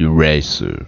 eraser.